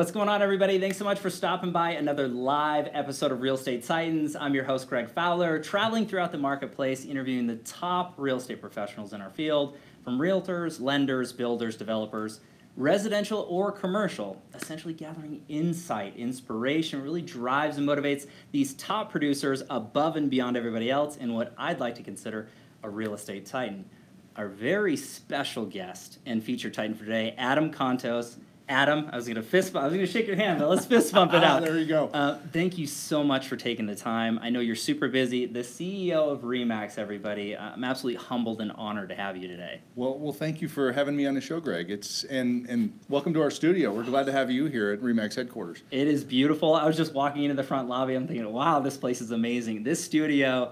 What's going on, everybody? Thanks so much for stopping by another live episode of Real Estate Titans. I'm your host, Greg Fowler, traveling throughout the marketplace, interviewing the top real estate professionals in our field from realtors, lenders, builders, developers, residential or commercial, essentially gathering insight, inspiration, really drives and motivates these top producers above and beyond everybody else in what I'd like to consider a real estate titan. Our very special guest and featured titan for today, Adam Contos. Adam, I was gonna fist bump, I was gonna shake your hand, but let's fist bump it out. There you go. Uh, thank you so much for taking the time. I know you're super busy. The CEO of Remax, everybody. Uh, I'm absolutely humbled and honored to have you today. Well, well, thank you for having me on the show, Greg. It's and and welcome to our studio. We're glad to have you here at Remax headquarters. It is beautiful. I was just walking into the front lobby. I'm thinking, wow, this place is amazing. This studio,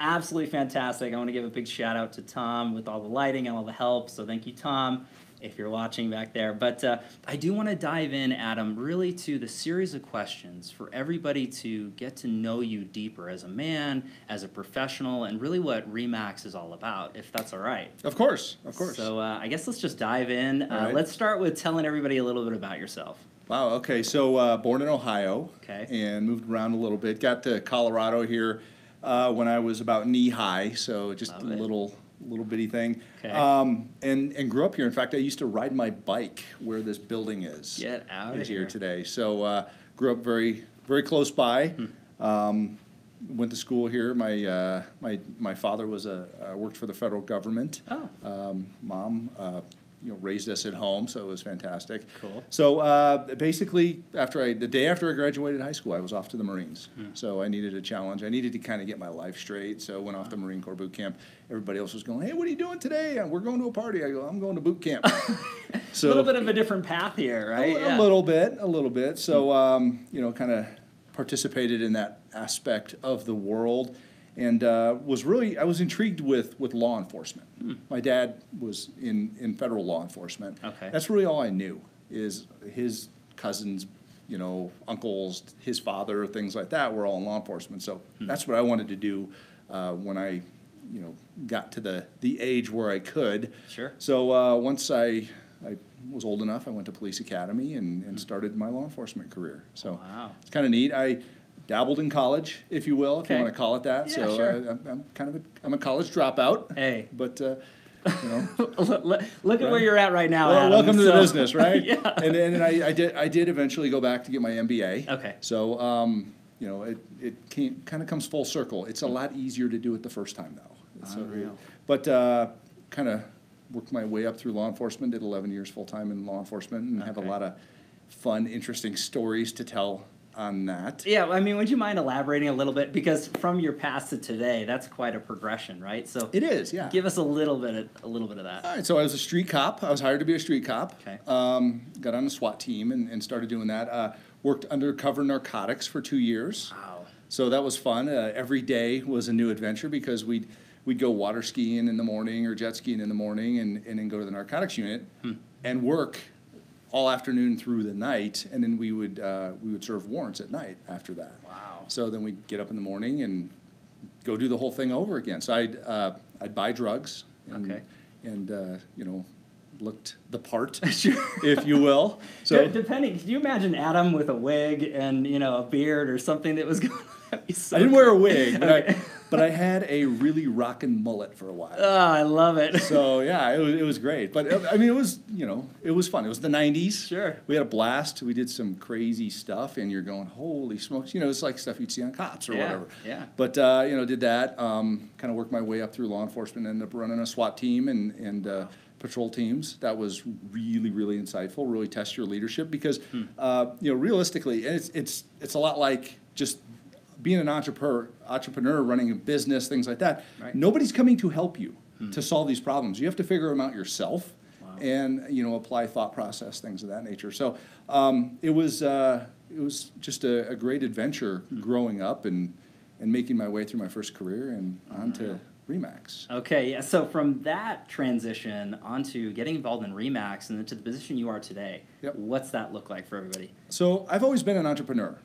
absolutely fantastic. I want to give a big shout out to Tom with all the lighting and all the help. So thank you, Tom, if you're watching back there. But uh, I do want to dive in, Adam, really to the series of questions for everybody to get to know you deeper as a man, as a professional, and really what Remax is all about, if that's all right. Of course, of course. So uh, I guess let's just dive in. Uh, right. Let's start with telling everybody a little bit about yourself. Wow. Okay. So uh, born in Ohio. Okay. And moved around a little bit. Got to Colorado here uh, when I was about knee high. So just Love a little little bitty thing. Okay. Um, and and grew up here. In fact, I used to ride my bike where this building is. Get out of here here. today. So uh, grew up very very close by. Hmm. Um, went to school here. My uh, my my father was a uh, worked for the federal government. Oh. Um, mom, uh, you know, raised us at home, so it was fantastic. Cool. So uh, basically, after I the day after I graduated high school, I was off to the Marines. So I needed a challenge. I needed to kind of get my life straight. So I went off to Marine Corps boot camp. Everybody else was going, "Hey, what are you doing today?" "Uh, We're going to a party. I go, "I'm going to boot camp." so a little bit of a different path here, right? a, Yeah. a little bit, a little bit. So, um, you know, kind of participated in that aspect of the world, and uh, was really I was intrigued with with law enforcement. Hmm. My dad was in in federal law enforcement. Okay. that's really all I knew is his cousins. You know, uncles, his father, things like that were all in law enforcement. So Hmm. that's what I wanted to do uh, when I, you know, got to the the age where I could. Sure. So uh, once I, I was old enough, I went to police academy and, Hmm. and started my law enforcement career. So Wow. it's kind of neat. I dabbled in college, if you will, if you Okay. want to call it that. Yeah, so sure. I, I'm, I'm kind of a, I'm a college dropout. Hey. But uh, you know, look, look- look at where you're at right now. well, Adam. welcome to the So- business, right? yeah. And then and I, I did I did eventually go back to get my MBA. Okay. So um, you know, it it came, kind of comes full circle. It's a lot easier to do it the first time though. So, Unreal. but uh, kind of worked my way up through law enforcement. Did 11 years full time in law enforcement, and have a Okay. lot of fun, interesting stories to tell on that. Yeah, I mean, would you mind elaborating a little bit because from your past to today, that's quite a progression, right? So It is, yeah. give us a little bit, of, a little bit of that. All right, so I was a street cop. I was hired to be a street cop. Okay. Um, got on the SWAT team and, and started doing that. Uh, worked undercover narcotics for two years. Wow. So that was fun. Uh, every day was a new adventure because we'd we'd go water skiing in the morning or jet skiing in the morning and, and then go to the narcotics unit Hmm. and work all afternoon through the night, and then we would uh, we would serve warrants at night after that. Wow. So then we'd get up in the morning and go do the whole thing over again. So I'd uh, I'd buy drugs and Okay. and uh, you know looked the part, if you will. So depending, can you imagine Adam with a wig and you know a beard or something that was going? That'd be so I didn't wear a wig, but but I had a really rockin' mullet for a while. Oh, I love it. so yeah, it was, it was great. But uh, I mean, it was you know it was fun. It was the '90s. Sure. We had a blast. We did some crazy stuff, and you're going, holy smokes! You know, it's like stuff you'd see on cops or Yeah, whatever. yeah. But uh, you know, did that. Um, kind of worked my way up through law enforcement. Ended up running a SWAT team and and. Uh, Patrol teams. That was really, really insightful. Really test your leadership because, Hmm. uh, you know, realistically, and it's it's it's a lot like just being an entrepreneur, entrepreneur running a business, things like that. Right. Nobody's coming to help you to solve these problems. You have to figure them out yourself, Wow. and you know apply thought process, things of that nature. So um, it was uh, it was just a, a great adventure growing up and and making my way through my first career and on to Remax. Okay, yeah. So from that transition onto getting involved in Remax and then to the position you are today, Yep. what's that look like for everybody? So I've always been an entrepreneur.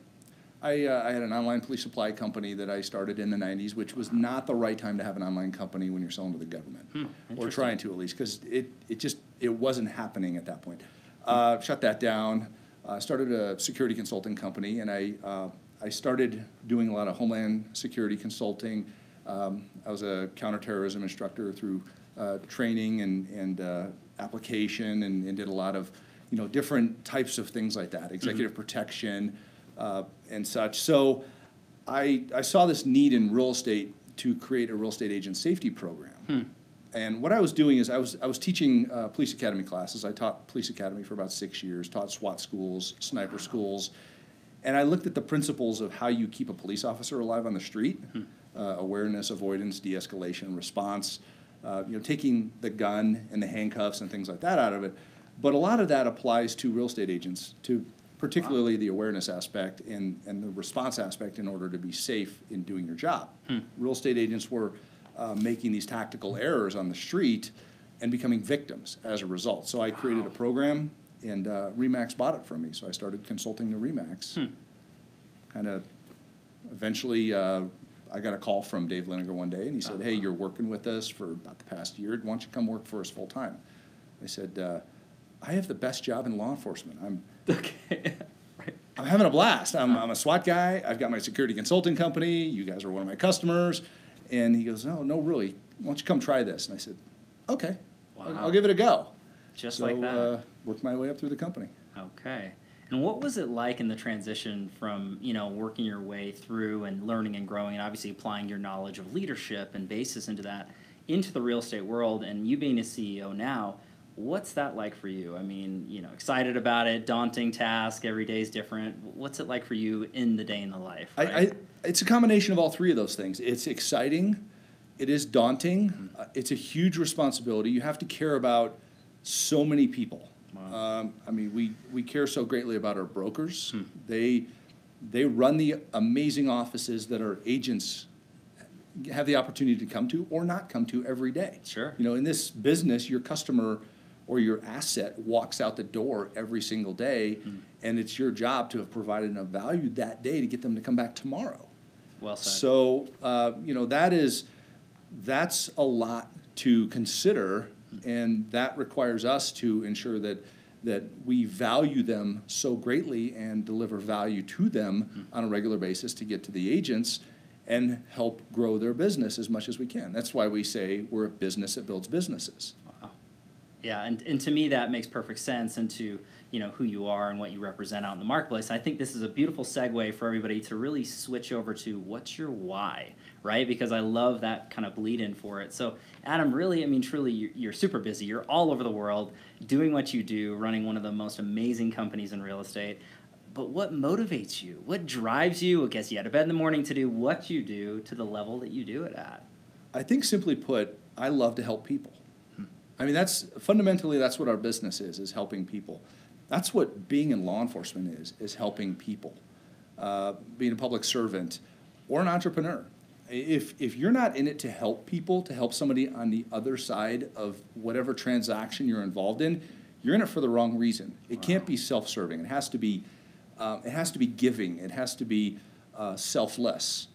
I, uh, I had an online police supply company that I started in the 90s, which was not the right time to have an online company when you're selling to the government, or interesting. trying to at least, because it, it just it wasn't happening at that point. Uh, shut that down. I started a security consulting company, and I, uh, I started doing a lot of homeland security consulting. Um, I was a counterterrorism instructor through uh, training and, and uh, application, and, and did a lot of, you know, different types of things like that, executive protection uh, and such. So I, I saw this need in real estate to create a real estate agent safety program. And what I was doing is I was, I was teaching uh, police academy classes. I taught police academy for about six years, taught SWAT schools, sniper schools. And I looked at the principles of how you keep a police officer alive on the street uh, awareness, avoidance, de escalation, response, uh, you know, taking the gun and the handcuffs and things like that out of it. But a lot of that applies to real estate agents, to particularly the awareness aspect and, and the response aspect in order to be safe in doing your job. Real estate agents were uh, making these tactical errors on the street and becoming victims as a result. So I created a program, and uh, Remax bought it from me. So I started consulting to Remax. Kind of eventually, uh, I got a call from Dave Liniger one day, and he said, "Hey, you're working with us for about the past year. Why don't you come work for us full time?" I said, uh, "I have the best job in law enforcement. I'm Okay. right. I'm having a blast. I'm, I'm a SWAT guy. I've got my security consulting company. You guys are one of my customers." And he goes, "No, no, really. Why don't you come try this?" And I said, "Okay, I'll, Wow. I'll give it a go." Just so, like that. Uh, worked my way up through the company. Okay. And what was it like in the transition from, you know, working your way through and learning and growing and obviously applying your knowledge of leadership and basis into that into the real estate world and you being a CEO now, what's that like for you? I mean, you know, excited about it, daunting task, every day is different. What's it like for you in the day in the life? I, I, it's a combination of all three of those things. It's exciting, it is daunting, uh, it's a huge responsibility. You have to care about so many people. Um, I mean, we, we care so greatly about our brokers. They, they run the amazing offices that our agents have the opportunity to come to or not come to every day. Sure. You know, in this business, your customer or your asset walks out the door every single day, mm. and it's your job to have provided enough value that day to get them to come back tomorrow. well said. So, uh, you know, that is, that's a lot to consider, mm. and that requires us to ensure that, that we value them so greatly and deliver value to them mm. on a regular basis to get to the agents and help grow their business as much as we can. That's why we say we're a business that builds businesses. Yeah, and, and to me that makes perfect sense into you know who you are and what you represent out in the marketplace. I think this is a beautiful segue for everybody to really switch over to what's your why, right? Because I love that kind of bleed in for it. So Adam, really, I mean, truly, you're, you're super busy. You're all over the world doing what you do, running one of the most amazing companies in real estate. But what motivates you? What drives you? What gets you out of bed in the morning to do what you do to the level that you do it at? I think simply put, I love to help people. I mean, that's fundamentally that's what our business is: is helping people. That's what being in law enforcement is: is helping people. Uh, being a public servant or an entrepreneur. If if you're not in it to help people, to help somebody on the other side of whatever transaction you're involved in, you're in it for the wrong reason. It can't be self-serving. It has to be. Uh, it has to be giving. It has to be uh, selfless.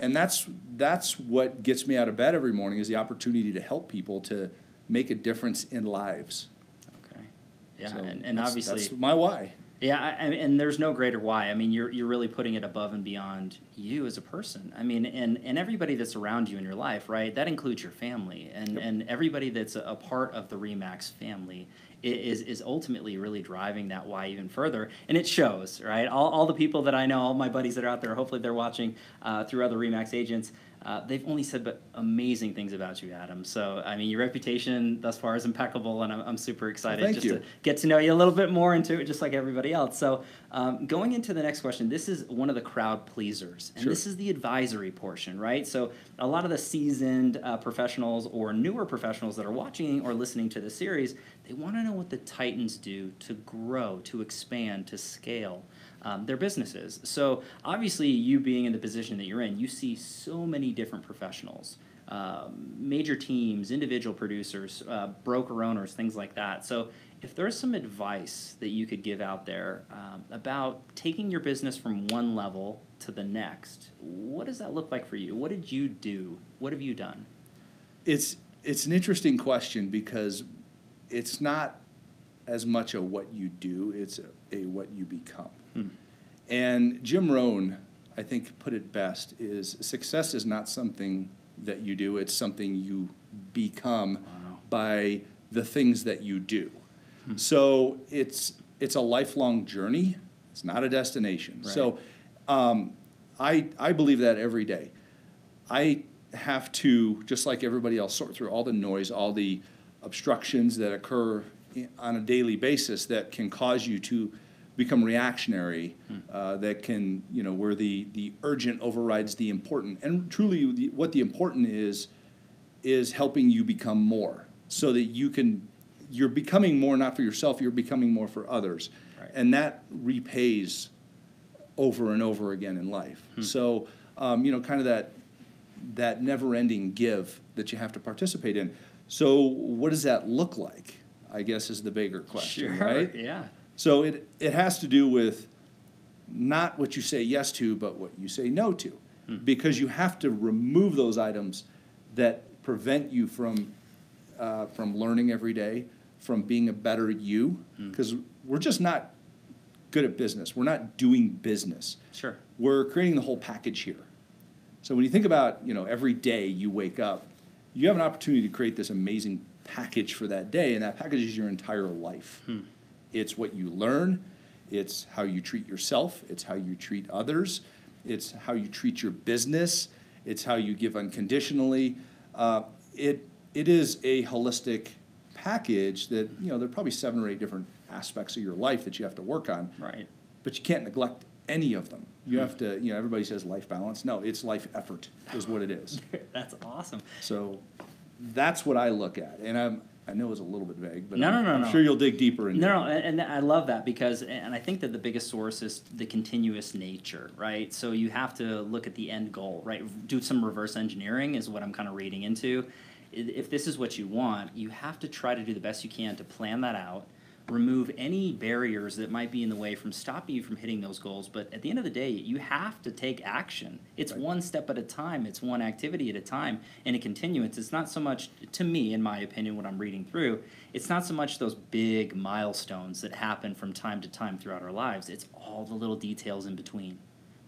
And that's, that's what gets me out of bed every morning is the opportunity to help people to make a difference in lives. Okay. Yeah, So and, and that's- obviously. That's my why. Yeah, I, and there's no greater why. I mean, you're you're really putting it above and beyond you as a person. I mean, and and everybody that's around you in your life, right? That includes your family, and and everybody that's a, a part of the Remax family is is ultimately really driving that why even further, and it shows, right? All all the people that I know, all my buddies that are out there, hopefully they're watching uh, through other Remax agents. Uh, they've only said but amazing things about you, Adam. So I mean, your reputation thus far is impeccable, and I'm, I'm super excited thank just you. to get to know you a little bit more into it, just like everybody else. So, um, going into the next question, this is one of the crowd pleasers, and Sure. this is the advisory portion, right? So, a lot of the seasoned uh, professionals or newer professionals that are watching or listening to the series, they want to know what the Titans do to grow, to expand, to scale. Um, their businesses. So obviously, you being in the position that you're in, you see so many different professionals um, major teams, individual producers, uh, broker owners, things like that. So, if there's some advice that you could give out there um, about taking your business from one level to the next, what does that look like for you? What did you do? What have you done? It's, it's an interesting question because it's not as much a what you do, it's a a what you become. And Jim Rohn, I think, put it best is success is not something that you do, it's something you become Wow. by the things that you do. So it's it's a lifelong journey. It's not a destination. So um, I I believe that every day. I have to just like everybody else sort through all the noise, all the obstructions that occur on a daily basis that can cause you to become reactionary. Uh, that can you know where the the urgent overrides the important, and truly the, what the important is is helping you become more so that you can you're becoming more not for yourself you're becoming more for others. Right. and that repays over and over again in life. So um, you know kind of that that never ending give that you have to participate in. So what does that look like i guess is the bigger question Sure, right yeah. so it, it has to do with not what you say yes to, but what you say no to. Because you have to remove those items that prevent you from, uh, from learning every day, from being a better you. Because we're just not good at business. We're not doing business. Sure. We're creating the whole package here. So when you think about, you know, every day you wake up, you have an opportunity to create this amazing package for that day, and that package is your entire life. It's what you learn, it's how you treat yourself, it's how you treat others, it's how you treat your business, it's how you give unconditionally. Uh, it it is a holistic package that you know there are probably seven or eight different aspects of your life that you have to work on Right. but you can't neglect any of them. You have to, you know, everybody says life balance. No, it's life effort is what it is. That's awesome. So that's what I look at. And I'm, I know it's a little bit vague, but No, I'm, no, no, I'm no. sure you'll dig deeper into No, no, it. and, and I love that because, and I think that the biggest source is the continuous nature, right? So you have to look at the end goal, right? Do some reverse engineering is what I'm kind of reading into. I- If this is what you want, you have to try to do the best you can to plan that out, remove any barriers that might be in the way from stopping you from hitting those goals. But at the end of the day, you have to take action. It's Right. one step at a time. It's one activity at a time and a continuance. It's not so much, to me, in my opinion, what I'm reading through, it's not so much those big milestones that happen from time to time throughout our lives. It's all the little details in between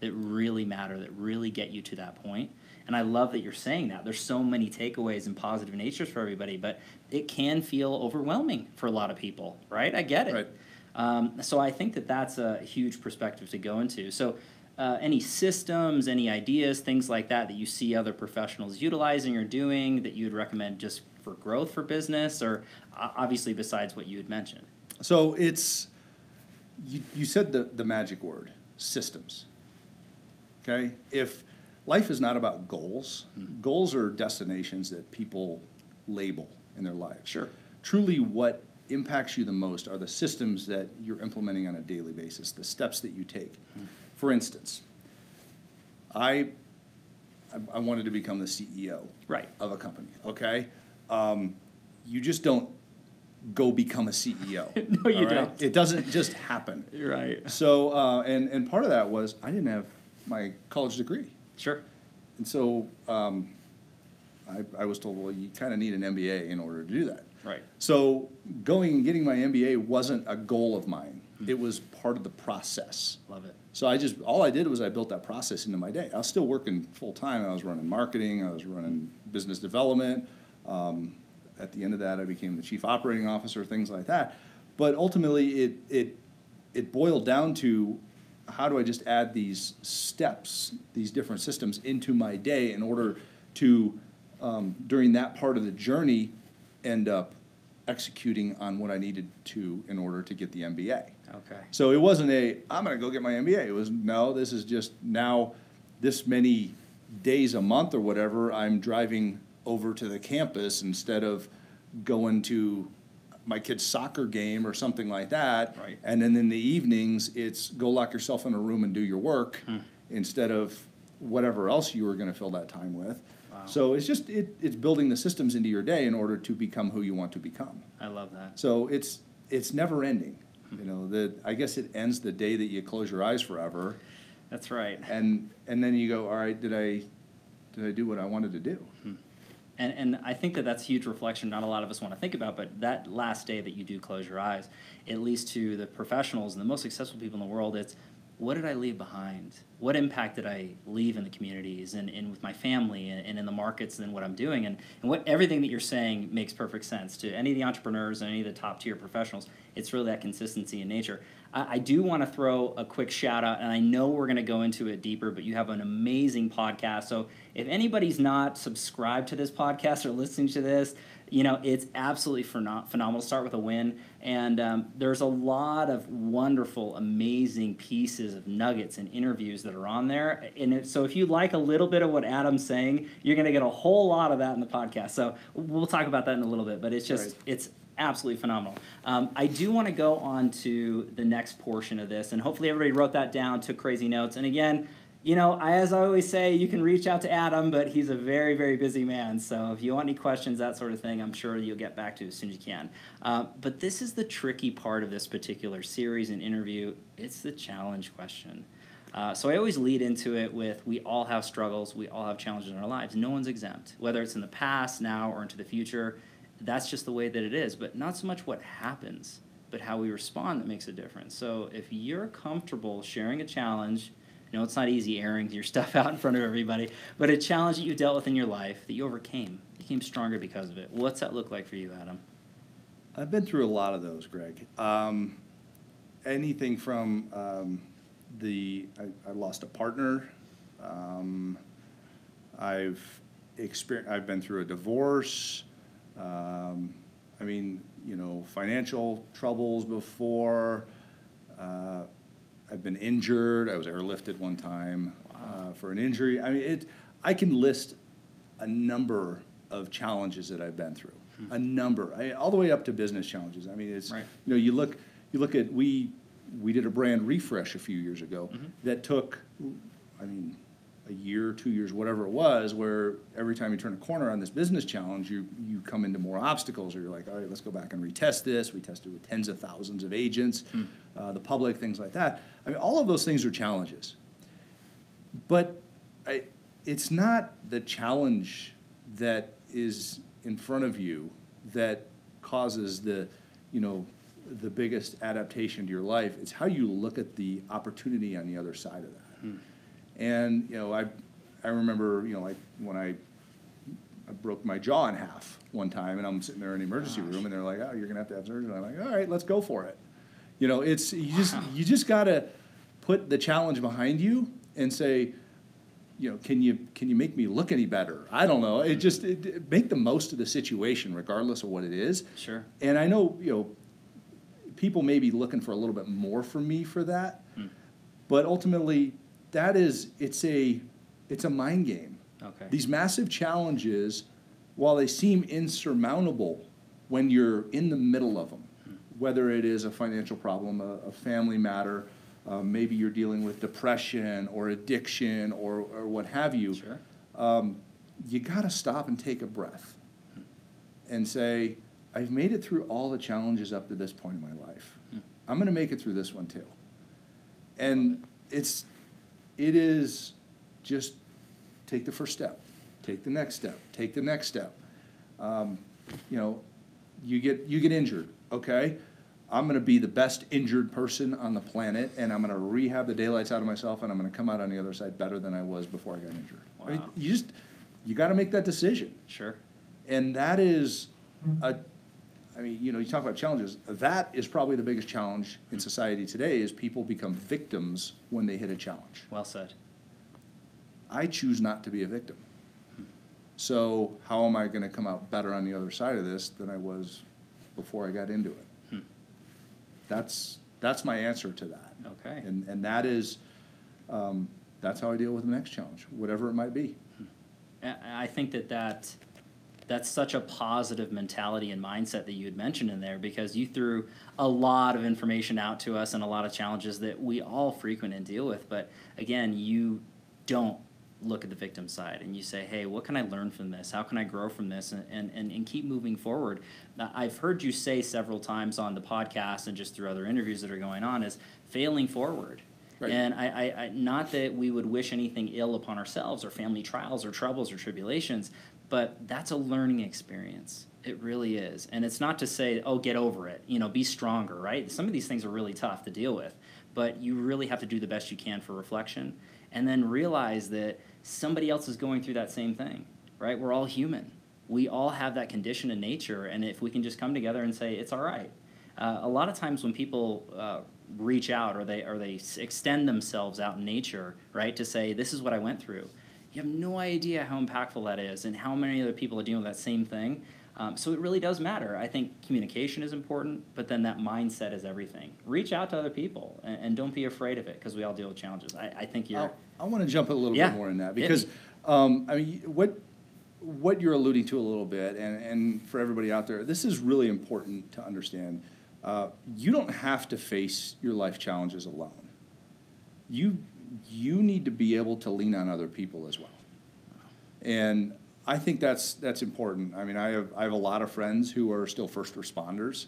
that really matter, that really get you to that point. And I love that you're saying that. There's so many takeaways and positive natures for everybody, but it can feel overwhelming for a lot of people, right? I get it. Right. Um, so I think that that's a huge perspective to go into. So, uh, any systems, any ideas, things like that that you see other professionals utilizing or doing that you would recommend just for growth for business, or uh, obviously besides what you had mentioned. So it's, you, you said the, the magic word, systems. Okay? If life is not about goals, goals are destinations that people label in their lives. Sure. Truly, what impacts you the most are the systems that you're implementing on a daily basis, the steps that you take. For instance, I, I- wanted to become the CEO Right. of a company, okay? Um, you just don't go become a CEO. No, you right? don't. It doesn't just happen. Right. So, uh, and, and part of that was I didn't have my college degree. Sure. And so um, I, I was told, well, you kind of need an MBA in order to do that. Right. So going and getting my MBA wasn't a goal of mine. It was part of the process. Love it. So I just, all I did was I built that process into my day. I was still working full-time. I was running marketing, I was running business development. Um, At the end of that, I became the chief operating officer, things like that. But ultimately, it, it, it boiled down to, how do I just add these steps, these different systems into my day in order to, um, during that part of the journey, end up executing on what I needed to in order to get the MBA. Okay. So it wasn't a, I'm gonna go get my MBA. It was, no, this is just now, this many days a month or whatever, I'm driving over to the campus instead of going to my kid's soccer game or something like that. Right. And then in the evenings, it's go lock yourself in a room and do your work hmm. instead of whatever else you were gonna fill that time with. Wow. So it's just, it, it's building the systems into your day in order to become who you want to become. I love that. So it's, it's never ending. Hmm. You know, the, I guess it ends the day that you close your eyes forever. That's right. And, and then you go, all right, did I, did I do what I wanted to do? Hmm. And, and I think that that's a huge reflection not a lot of us want to think about, but that last day that you do close your eyes, at least to the professionals and the most successful people in the world, it's what did I leave behind? What impact did I leave in the communities and, and with my family and, and in the markets and what I'm doing? And, and what everything that you're saying makes perfect sense to any of the entrepreneurs and any of the top tier professionals. It's really that consistency in nature. I, I do want to throw a quick shout out, and I know we're going to go into it deeper, but you have an amazing podcast. So if anybody's not subscribed to this podcast or listening to this, you know, it's absolutely pheno- phenomenal. Start with a win. And um, there's a lot of wonderful, amazing pieces of nuggets and interviews that are on there. And it, so if you like a little bit of what Adam's saying, you're going to get a whole lot of that in the podcast. So we'll talk about that in a little bit, but it's just, Right. it's absolutely phenomenal. Um, I do want to go on to the next portion of this, and hopefully everybody wrote that down, took crazy notes. And again, you know, I, as I always say, you can reach out to Adam, but he's a very, very busy man. So if you want any questions, that sort of thing, I'm sure you'll get back to as soon as you can. Uh, but this is the tricky part of this particular series and interview. It's the challenge question. Uh, so I always lead into it with we all have struggles, we all have challenges in our lives. No one's exempt, whether it's in the past, now, or into the future. That's just the way that it is. But not so much what happens, but how we respond that makes a difference. So if you're comfortable sharing a challenge, you know, it's not easy airing your stuff out in front of everybody, but a challenge that you dealt with in your life that you overcame, became stronger because of it. What's that look like for you, Adam? I've been through a lot of those, Greg. Um, anything from um, the I, I lost a partner. Um, I've experienced. I've been through a divorce. Um, I mean, you know, financial troubles before. Uh, I've been injured. I was airlifted one time uh, for an injury. I mean, it. I can list a number of challenges that I've been through. A number, I, all the way up to business challenges. I mean, it's Right. you know, you look, you look at we we did a brand refresh a few years ago that took, I mean, a year, two years, whatever it was, where every time you turn a corner on this business challenge, you you come into more obstacles, or you're like, all right, let's go back and retest this. We tested with tens of thousands of agents, uh, the public, things like that. I mean, all of those things are challenges. But I, it's not the challenge that is in front of you that causes the, you know, the biggest adaptation to your life. It's how you look at the opportunity on the other side of that. And, you know, I, I remember, you know, like when I, I broke my jaw in half one time and I'm sitting there in the emergency room and they're like, oh, you're gonna have to have surgery. And I'm like, all right, let's go for it. You know, it's, you just, you just gotta put the challenge behind you and say, you know, can you, can you make me look any better? I don't know. It hmm. just, it, it- make the most of the situation regardless of what it is. Sure. And I know, you know, people may be looking for a little bit more from me for that. Hmm. But ultimately, that is, it's a, it's a mind game. Okay. These massive challenges, while they seem insurmountable when you're in the middle of them, whether it is a financial problem, a, a family matter, uh, maybe you're dealing with depression or addiction or, or what have you, Sure. um, you gotta stop and take a breath and say, I've made it through all the challenges up to this point in my life. I'm gonna make it through this one too. And it's, it is just take the first step, take the next step, take the next step. Um, you know, you get you get injured, okay? I'm gonna be the best injured person on the planet, and I'm gonna rehab the daylights out of myself, and I'm gonna come out on the other side better than I was before I got injured. I mean, you just you got to make that decision, Sure. and that is a. I mean, you know, you talk about challenges. That is probably the biggest challenge in society today: is people become victims when they hit a challenge. Well said. I choose not to be a victim. So how am I gonna come out better on the other side of this than I was before I got into it? Hmm. That's, that's my answer to that. Okay. And, and that is, um, that's how I deal with the next challenge, whatever it might be. I I think that that that's such a positive mentality and mindset that you had mentioned in there because you threw a lot of information out to us and a lot of challenges that we all frequent and deal with. But again, you don't look at the victim side and you say, hey, what can I learn from this? How can I grow from this? And, and, and, and keep moving forward. Now, I've heard you say several times on the podcast and just through other interviews that are going on is failing forward. Right. And I, I, I, not that we would wish anything ill upon ourselves or family trials or troubles or tribulations, but that's a learning experience. It really is. And it's not to say, oh, get over it, you know, be stronger, right? Some of these things are really tough to deal with, but you really have to do the best you can for reflection and then realize that somebody else is going through that same thing, right? We're all human. We all have that condition in nature, and if we can just come together and say, it's all right. Uh, a lot of times when people uh, reach out or they or they extend themselves out in nature, right, to say this is what I went through. You have no idea how impactful that is and how many other people are dealing with that same thing. Um, so it really does matter. I think communication is important, but then that mindset is everything. Reach out to other people and, and don't be afraid of it because we all deal with challenges. I, I think you're. I, I want to jump a little Yeah, bit more in that because, um, I mean, what, what you're alluding to a little bit, and, and for everybody out there, this is really important to understand. Uh, you don't have to face your life challenges alone. You, you need to be able to lean on other people as well. And I think that's, that's important. I mean, I have, I have a lot of friends who are still first responders.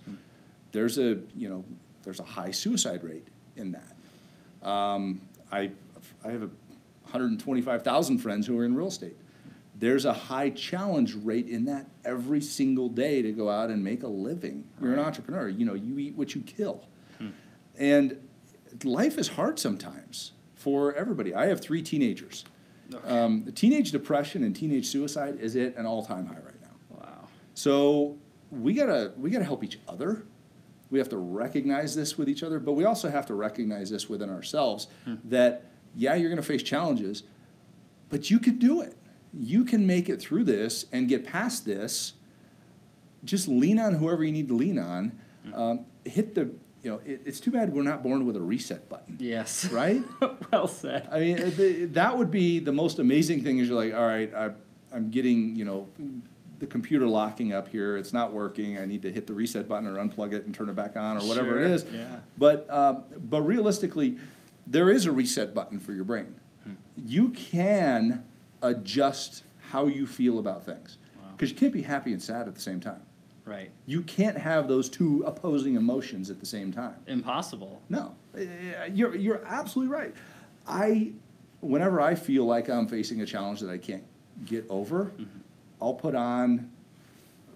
There's a, you know, there's a high suicide rate in that. Um, I, I have a hundred and twenty-five thousand friends who are in real estate. There's a high challenge rate in that every single day to go out and make a living. You're an entrepreneur, you know, you eat what you kill. And life is hard sometimes for everybody. I have three teenagers. Um, the teenage depression and teenage suicide is at an all-time high right now. Wow. So we gotta we gotta help each other. We have to recognize this with each other, but we also have to recognize this within ourselves that yeah, you're gonna face challenges, but you can do it. You can make it through this and get past this. Just lean on whoever you need to lean on. Um, hit the you know it, it's too bad we're not born with a reset button, Yes. right? well said. I mean, the, that would be the most amazing thing is you're like, all right, I, I'm getting, you know, the computer locking up here, it's not working, I need to hit the reset button or unplug it and turn it back on or whatever it Sure, is. yeah. But, um, but realistically, there is a reset button for your brain. Hmm. You can adjust how you feel about things. Wow. Because you can't be happy and sad at the same time. Right. You can't have those two opposing emotions at the same time. Impossible. No, Eh, you're, you're absolutely right. I, whenever I feel like I'm facing a challenge that I can't get over, I'll put on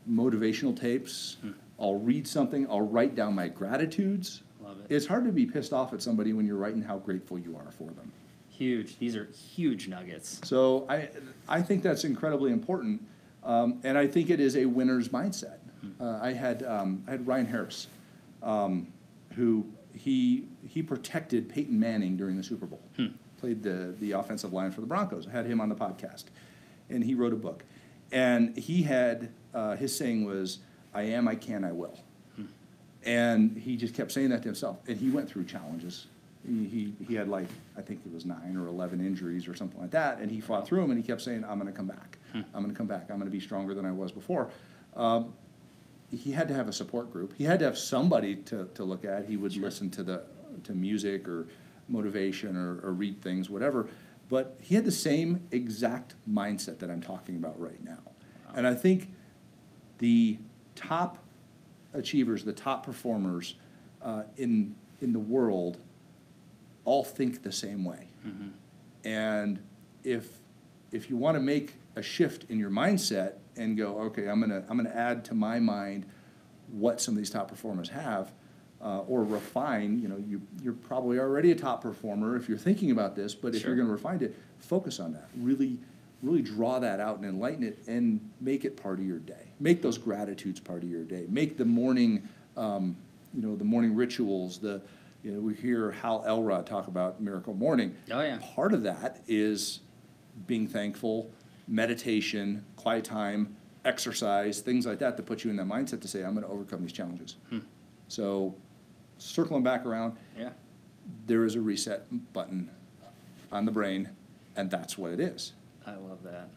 motivational tapes. I'll read something. I'll write down my gratitudes. Love it. It's hard to be pissed off at somebody when you're writing how grateful you are for them. Huge. These are huge nuggets. So I, I think that's incredibly important, um, and I think it is a winner's mindset. Uh, I had, um, I had Ryan Harris, um, who he he protected Peyton Manning during the Super Bowl. Played the the offensive line for the Broncos. I had him on the podcast, and he wrote a book, and he had uh, his saying was, "I am, I can, I will." And he just kept saying that to himself. And he went through challenges. He, he, he had like, I think it was nine or 11 injuries or something like that. And he fought through them and he kept saying, I'm going to come back. I'm going to come back. I'm going to be stronger than I was before. Um, he had to have a support group. He had to have somebody to, to look at. He would listen to the to music or motivation or, or read things, whatever. But he had the same exact mindset that I'm talking about right now. And I think the top achievers, the top performers uh, in in the world, all think the same way. And if if you want to make a shift in your mindset and go, okay, I'm gonna I'm gonna add to my mind what some of these top performers have, uh, or refine. You know, you you're probably already a top performer if you're thinking about this, but if you're going to refine it, focus on that. Really, really draw that out and enlighten it, and make it part of your day. Make those gratitudes part of your day. Make the morning, um, you know, the morning rituals. The you know, we hear Hal Elrod talk about miracle morning. Oh, yeah. Part of that is being thankful, meditation, quiet time, exercise, things like that that put you in that mindset to say, I'm going to overcome these challenges. Hmm. So, circling back around, Yeah. there is a reset button on the brain, and that's what it is. I love that.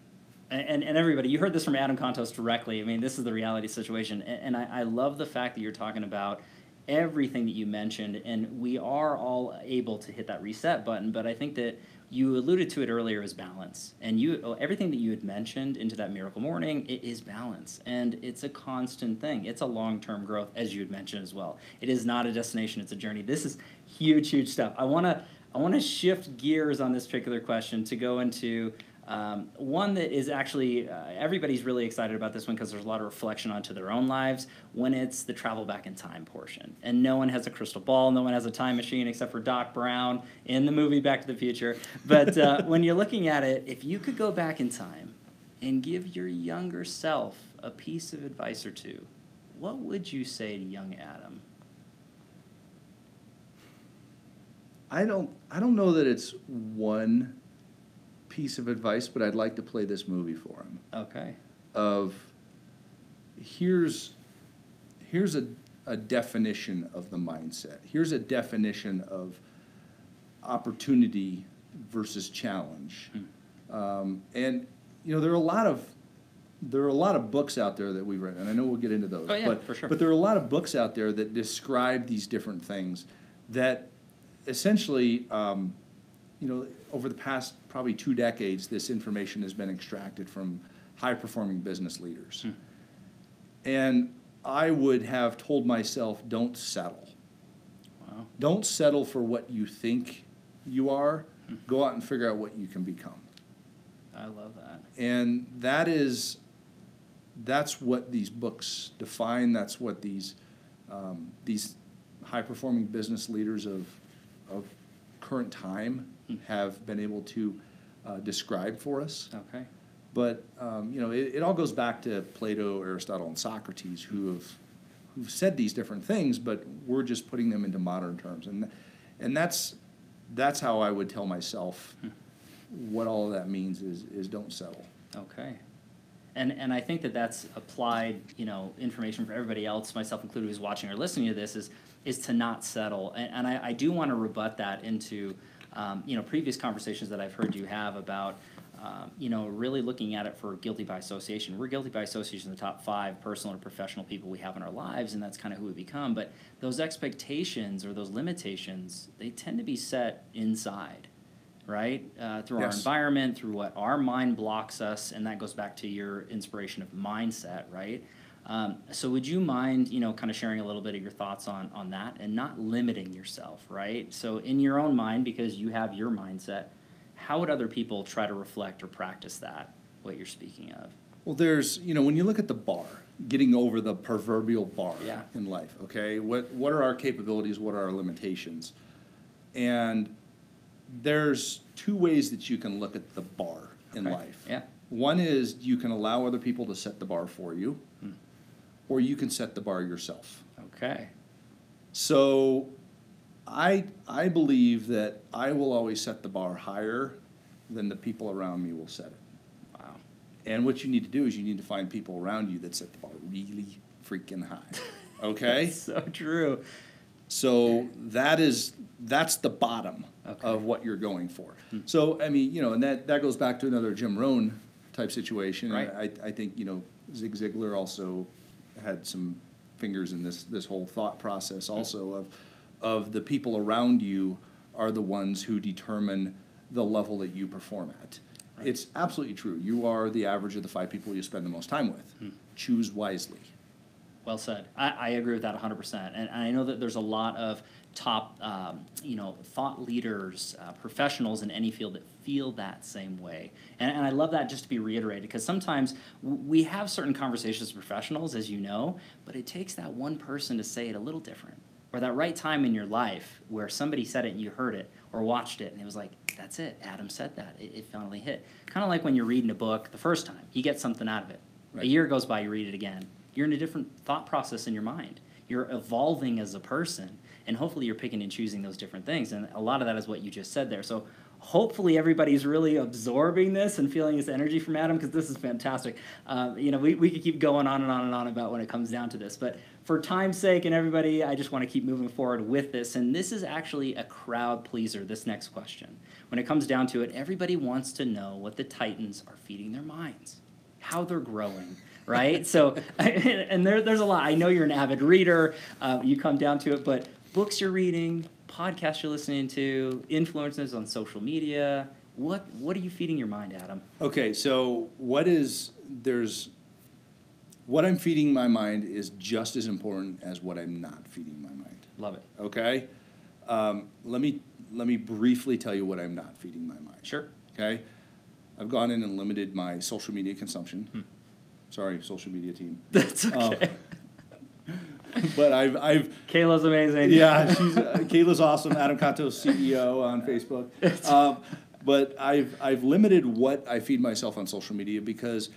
And, and, and everybody, you heard this from Adam Contos directly. I mean, this is the reality situation. And, and I, I love the fact that you're talking about everything that you mentioned. And we are all able to hit that reset button. But I think that you alluded to it earlier as balance. And you oh, everything that you had mentioned into that miracle morning, it is balance. And it's a constant thing. It's a long term growth, as you had mentioned as well. It is not a destination, it's a journey. This is huge, huge stuff. I wanna I want to shift gears on this particular question to go into Um, one that is actually, uh, everybody's really excited about this one because there's a lot of reflection onto their own lives when it's the travel back in time portion. And no one has a crystal ball, no one has a time machine except for Doc Brown in the movie Back to the Future. But uh, when you're looking at it, if you could go back in time and give your younger self a piece of advice or two, what would you say to young Adam? I don't, I don't know that it's one piece of advice, but I'd like to play this movie for him. Okay. Of here's here's a, a definition of the mindset. Here's a definition of opportunity versus challenge. Um, and you know there are a lot of there are a lot of books out there that we've read, and I know we'll get into those. Oh, yeah, but, for sure. But there are a lot of books out there that describe these different things that essentially, um, you know, over the past probably two decades, this information has been extracted from high performing business leaders. And I would have told myself, don't settle. Wow. Don't settle for what you think you are. Go out and figure out what you can become. I love that. And that is, that's what these books define. That's what these, um, these high-performing business leaders of, of current time have been able to uh, describe for us. Okay. But um, you know, it, it all goes back to Plato, Aristotle, and Socrates, who have who've said these different things, but we're just putting them into modern terms, and and that's that's how I would tell myself what all of that means is is don't settle. Okay. And, and I think that that's applied, you know, information for everybody else, myself included, who's watching or listening to this, is, is to not settle. And, and I, I do want to rebut that into, um, you know, previous conversations that I've heard you have about, um, you know, really looking at it for guilty by association. We're guilty by association the top five personal and professional people we have in our lives, and that's kind of who we become. But those expectations or those limitations, they tend to be set inside right? Uh, through our environment, through what our mind blocks us, and that goes back to your inspiration of mindset, right? Um, so would you mind, you know, kind of sharing a little bit of your thoughts on on that and not limiting yourself, right? So in your own mind, because you have your mindset, how would other people try to reflect or practice that? What you're speaking of? Well, there's you know when you look at the bar, getting over the proverbial bar Yeah. in life. Okay, what what are our capabilities? What are our limitations? And there's two ways that you can look at the bar in Okay. life. Yeah. One is you can allow other people to set the bar for you, Hmm. Or you can set the bar yourself. Okay. So I I believe that I will always set the bar higher than the people around me will set it. Wow. And what you need to do is you need to find people around you that set the bar really freaking high. Okay? So true. so that is that's the bottom Okay. of what you're going for. Hmm. So I mean, you know, and that, that goes back to another Jim Rohn type situation. Right. I, I think, you know, Zig Ziglar also had some fingers in this this whole thought process also of of the people around you are the ones who determine the level that you perform at. Right. It's absolutely true. You are the average of the five people you spend the most time with. Hmm. Choose wisely. Well said. I, I agree with that 100%. And I know that there's a lot of top, um, you know, thought leaders, uh, professionals in any field that feel that same way. And, and I love that just to be reiterated because sometimes w- we have certain conversations with professionals, as you know, but it takes that one person to say it a little different. Or that right time in your life where somebody said it and you heard it or watched it and it was like, that's it, Adam said that. It, it finally hit. Kind of like when you're reading a book the first time, you get something out of it. A year goes by, you read it again. You're in a different thought process in your mind. You're evolving as a person, and hopefully you're picking and choosing those different things. And a lot of that is what you just said there. So hopefully everybody's really absorbing this and feeling this energy from Adam because this is fantastic. Uh, you know, we, we could keep going on and on and on about when it comes down to this, but for time's sake and everybody, I just want to keep moving forward with this. And this is actually a crowd pleaser. This next question, when it comes down to it, everybody wants to know what the Titans are feeding their minds how they're growing right? So and there, there's a lot. I know you're an avid reader. Uh, you come down to it but books you're reading podcasts you're listening to influences on social media what what are you feeding your mind adam? Okay, so what is there's what I'm feeding my mind is just as important as what I'm not feeding my mind. love it. Okay, um, let me let me briefly tell you what I'm not feeding my mind. sure. Okay, I've gone in and limited my social media consumption. Sorry, social media team. That's Um, okay. But I've, I've, Kayla's amazing. yeah, she's, uh, Kayla's awesome, Adam Contos CEO on Facebook. Um, But I've, I've limited what I feed myself on social media because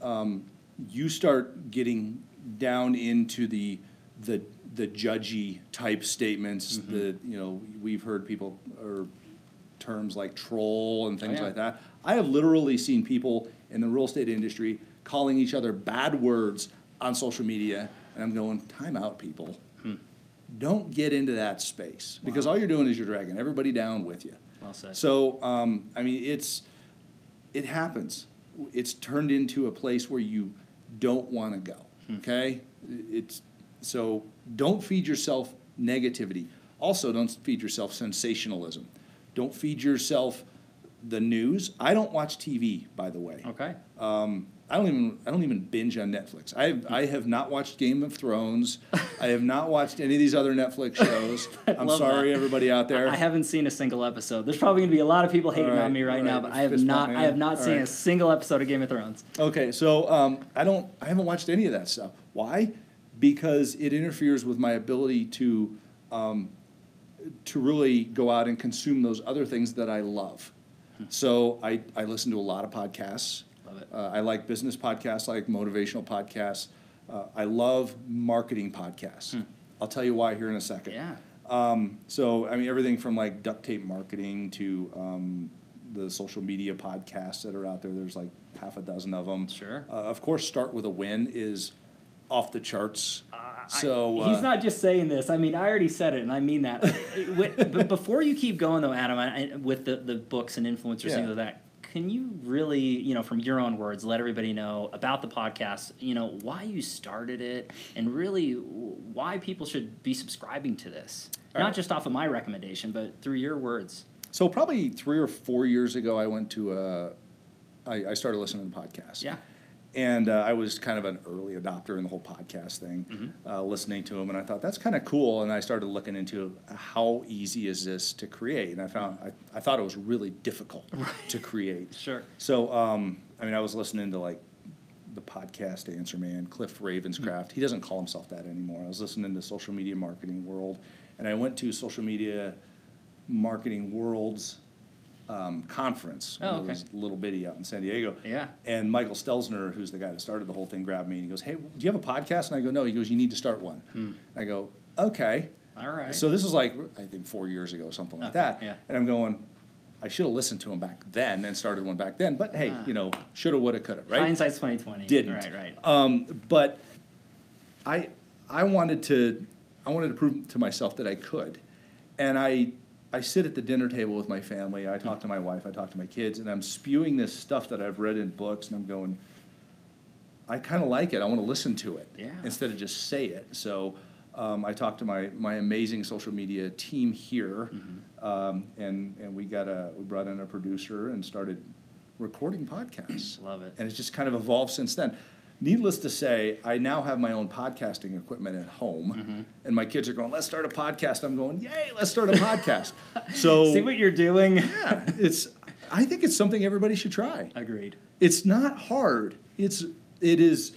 um, you start getting down into the, the, the judgy type statements, the, you know, we've heard people, or terms like troll and things yeah. like that. I have literally seen people in the real estate industry calling each other bad words on social media, and I'm going, time out, people. Don't get into that space, because all you're doing is you're dragging everybody down with you. Well said. So, um, I mean, it's, it happens. It's turned into a place where you don't want to go, okay? It's, so don't feed yourself negativity. Also, don't feed yourself sensationalism. Don't feed yourself the news. I don't watch TV, by the way. Okay. Um, I don't even I don't even binge on Netflix. I have, I have not watched Game of Thrones. I have not watched any of these other Netflix shows. I'm sorry, that. everybody out there. I haven't seen a single episode. There's probably gonna be a lot of people hating right, on me right all now, right, but I have not. I have not All seen a single episode of Game of Thrones. Okay, so um, I don't, I haven't watched any of that stuff. Why? Because it interferes with my ability to, um, to really go out and consume those other things that I love. So I, I listen to a lot of podcasts. Love it. Uh, I like business podcasts, I like motivational podcasts. Uh, I love marketing podcasts. I'll tell you why here in a second. Yeah. Um, so, I mean, everything from like duct tape marketing to um, the social media podcasts that are out there, there's like half a dozen of them. Sure. Uh, of course, Start with a Win is off the charts. I- So, he's uh, not just saying this. I mean, I already said it, and I mean that. But before you keep going, though, Adam, I, I- with the, the books and influencers, Yeah. things like that, can you really, you know, from your own words, let everybody know about the podcast? You know, why you started it, and really why people should be subscribing to this, All not right. just off of my recommendation, but through your words. So, probably three or four years ago, I went to a, I, I started listening to podcasts. Yeah. And uh, I was kind of an early adopter in the whole podcast thing, Mm-hmm. uh, listening to him, and I thought that's kind of cool. And I started looking into how easy is this to create, and I found I, I thought it was really difficult to create. Sure. So, um, I mean, I was listening to like the podcast Answer Man, Cliff Ravenscraft. He doesn't call himself that anymore. I was listening to Social Media Marketing World, and I went to Social Media Marketing World's um, conference. Oh, It okay. was little bitty out in San Diego. Yeah. And Michael Stelzner, who's the guy that started the whole thing, grabbed me and he goes, "Hey, do you have a podcast?" And I go, "No." He goes, "You need to start one." Hmm. I go, "Okay." All right. So this was like I think four years ago, something like Okay, that. yeah. And I'm going, I should have listened to him back then and started one back then. But hey, Ah. you know, shoulda, woulda, coulda, right? Hindsight's twenty twenty. Didn't. Right. Right. Um, but I I wanted to I wanted to prove to myself that I could, and I I sit at the dinner table with my family. I talk to my wife. I talk to my kids, and I'm spewing this stuff that I've read in books, and I'm going. I kind of like it. I want to listen to it Yeah. instead of just say it. So um, I talked to my, my amazing social media team here, Mm-hmm. um, and and we got a we brought in a producer and started recording podcasts. Love it. And it's just kind of evolved since then. Needless to say, I now have my own podcasting equipment at home, Mm-hmm. and my kids are going, "Let's start a podcast." I'm going, "Yay, let's start a podcast!" So See what you're doing. yeah, it's. I think it's something everybody should try. Agreed. It's not hard. It's it is.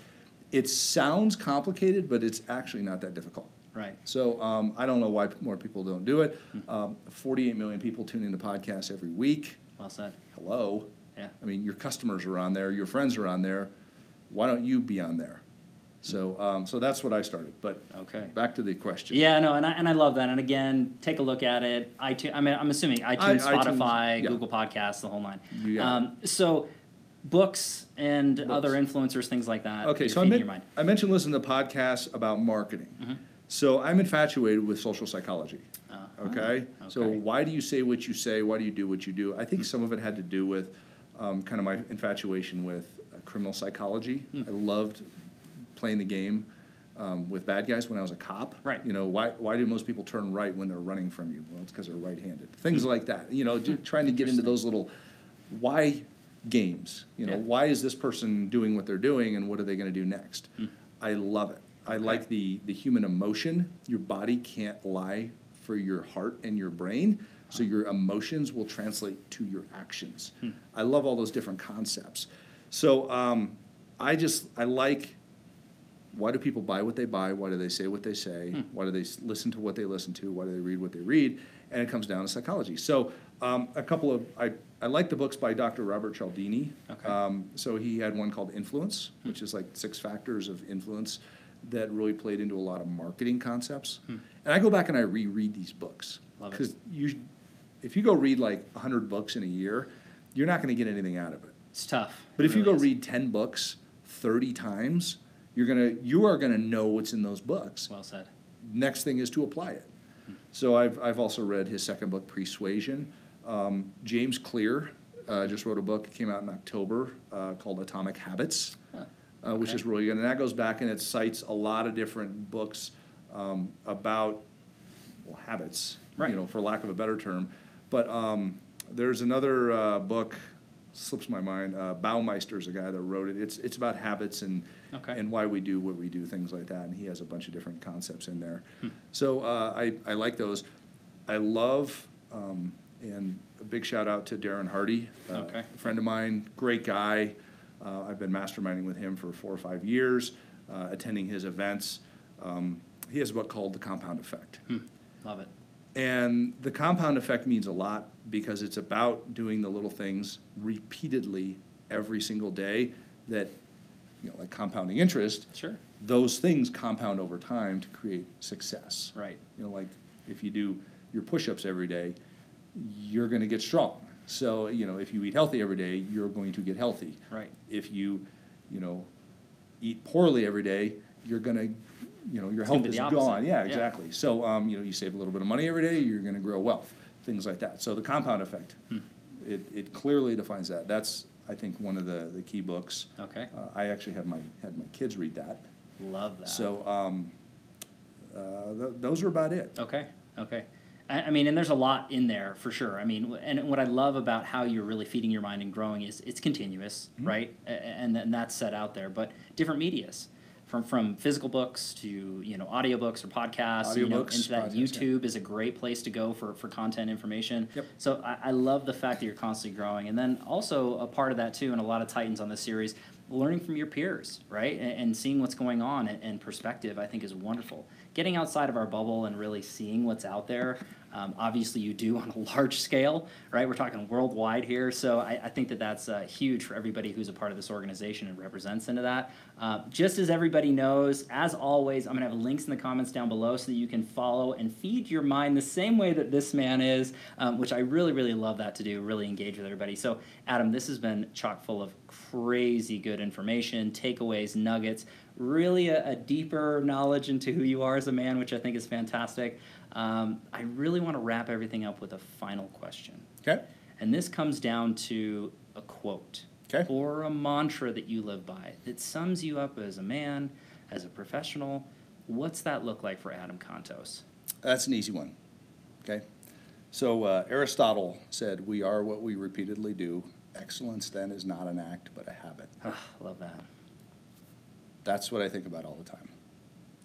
It sounds complicated, but it's actually not that difficult. Right. So um, I don't know why more people don't do it. Hmm. Um, 48 million people tune into podcasts every week. Well said. Hello. Yeah. I mean, your customers are on there, your friends are on there. Why don't you be on there? So, um, so that's what I started. But Okay. back to the question. Yeah, no, and I, and I love that. And again, take a look at it. iTunes. I mean, I'm assuming iTunes, iTunes, Spotify, yeah. Google Podcasts, the whole nine. It. Um, so, books and Books. other influencers, things like that. Okay, you're so I, feeding men- your mind. I mentioned listening to podcasts about marketing. Mm-hmm. So I'm infatuated with social psychology. Uh-huh. Okay? So Okay. why do you say what you say? Why do you do what you do? I think some of it had to do with um, kind of my infatuation with criminal psychology. Hmm. I loved playing the game um, with bad guys when I was a cop. Right. You know, why, why do most people turn right when they're running from you? Well, it's because they're right-handed. Things like that. You know, ju- trying to get into those little why games. You know, Yeah. why is this person doing what they're doing and what are they going to do next? I love it. I like the, the human emotion. Your body can't lie for your heart and your brain. So your emotions will translate to your actions. I love all those different concepts. So um, I just, I like why do people buy what they buy? Why do they say what they say? Why do they s- listen to what they listen to? Why do they read what they read? And it comes down to psychology. So, um, a couple of I, I like the books by Dr. Robert Cialdini. Okay. Um, so he had one called Influence, which is like six factors of influence that really played into a lot of marketing concepts. And I go back and I reread these books because you, if you go read like hundred books in a year, you're not going to get anything out of it. It's tough. But It if you go really is. read ten books thirty times, you're gonna you are gonna know what's in those books. Well said. Next thing is to apply it. So I've I've also read his second book, Persuasion. Um, James Clear uh, just wrote a book came out in October uh, called Atomic Habits, Huh. uh, which is really good. And that goes back and it cites a lot of different books um, about well, habits, Right. you know, for lack of a better term. But um, there's another uh, book slips my mind. Uh, is a guy that wrote it. It's it's about habits and Okay. and why we do what we do, things like that. And he has a bunch of different concepts in there. Hmm. So uh, I I like those. I love um, and a big shout out to Darren Hardy, uh, Okay. a friend of mine, great guy. Uh, I've been masterminding with him for four or five years, uh, attending his events. Um, he has a book called The Compound Effect. Hmm. Love it. And the compound effect means a lot because it's about doing the little things repeatedly every single day that, you know, like compounding interest, Sure. those things compound over time to create success. Right. You know, like if you do your push-ups every day, you're gonna get strong. So, you know, if you eat healthy every day, you're going to get healthy. Right. If you, you know, eat poorly every day, you're gonna, you know, your It's gonna health be is the opposite. gone. Yeah, Yeah. exactly. So, um, you know, you save a little bit of money every day, you're gonna grow wealth, things like that. So the compound effect, Hmm. it, it clearly defines that. That's, I think, one of the, the key books. Okay. Uh, I actually had my, had my kids read that. Love that. So, um, uh, th- those are about it. Okay, okay. I, I mean, and there's a lot in there for sure. I mean, and what I love about how you're really feeding your mind and growing is it's continuous, Mm-hmm. right? A- a- And, then that's set out there, but different medias. From, from physical books to you know audiobooks or podcasts, you know, Audiobooks, into that podcasts, yeah. YouTube is a great place to go for, for content information. Yep. So I, I love the fact that you're constantly growing, and then also a part of that too, and a lot of Titans on this series, learning from your peers, right, and, and seeing what's going on and, and perspective, I think is wonderful. Getting outside of our bubble and really seeing what's out there. Um, obviously, you do on a large scale, right? We're talking worldwide here, so I, I think that that's uh, huge for everybody who's a part of this organization and represents into that. Uh, just as everybody knows, as always, I'm gonna have links in the comments down below so that you can follow and feed your mind the same way that this man is, um, which I really, really love that to do. Really engage with everybody. So, Adam, this has been chock full of crazy good information, takeaways, nuggets, really a, a deeper knowledge into who you are as a man, which I think is fantastic. Um, I really want to wrap everything up with a final question. Okay? And this comes down to a quote Okay. or a mantra that you live by that sums you up as a man, as a professional. What's that look like for Adam Contos? That's an easy one. Okay? So uh, Aristotle said, We are what we repeatedly do. Excellence then is not an act, but a habit. Ah, love that. That's what I think about all the time.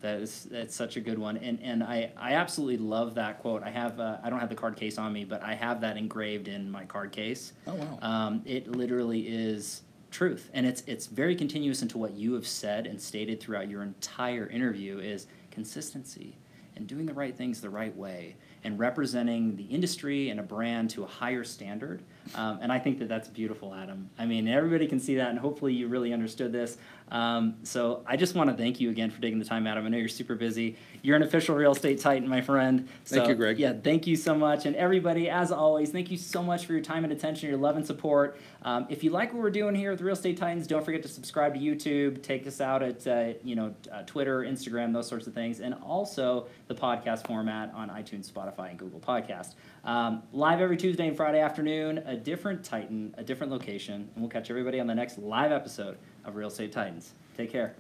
That is that's such a good one, and and I I absolutely love that quote. I have uh, I don't have the card case on me, but I have that engraved in my card case. Oh, wow. Um, it literally is truth, and it's it's very continuous into what you have said and stated throughout your entire interview is consistency and doing the right things the right way and representing the industry and a brand to a higher standard. Um, and I think that that's beautiful, Adam. I mean, everybody can see that, and hopefully you really understood this. Um, so I just want to thank you again for taking the time, Adam. I know you're super busy. You're an official real estate titan, my friend. Thank you, Greg. Yeah, thank you so much. And everybody, as always, thank you so much for your time and attention, your love and support. Um, if you like what we're doing here with Real Estate Titans, don't forget to subscribe to YouTube. Take us out at uh, you know uh, Twitter, Instagram, those sorts of things, and also the podcast format on iTunes, Spotify, and Google Podcast. Um, live every Tuesday and Friday afternoon, a different Titan, a different location, and we'll catch everybody on the next live episode of Real Estate Titans. Take care.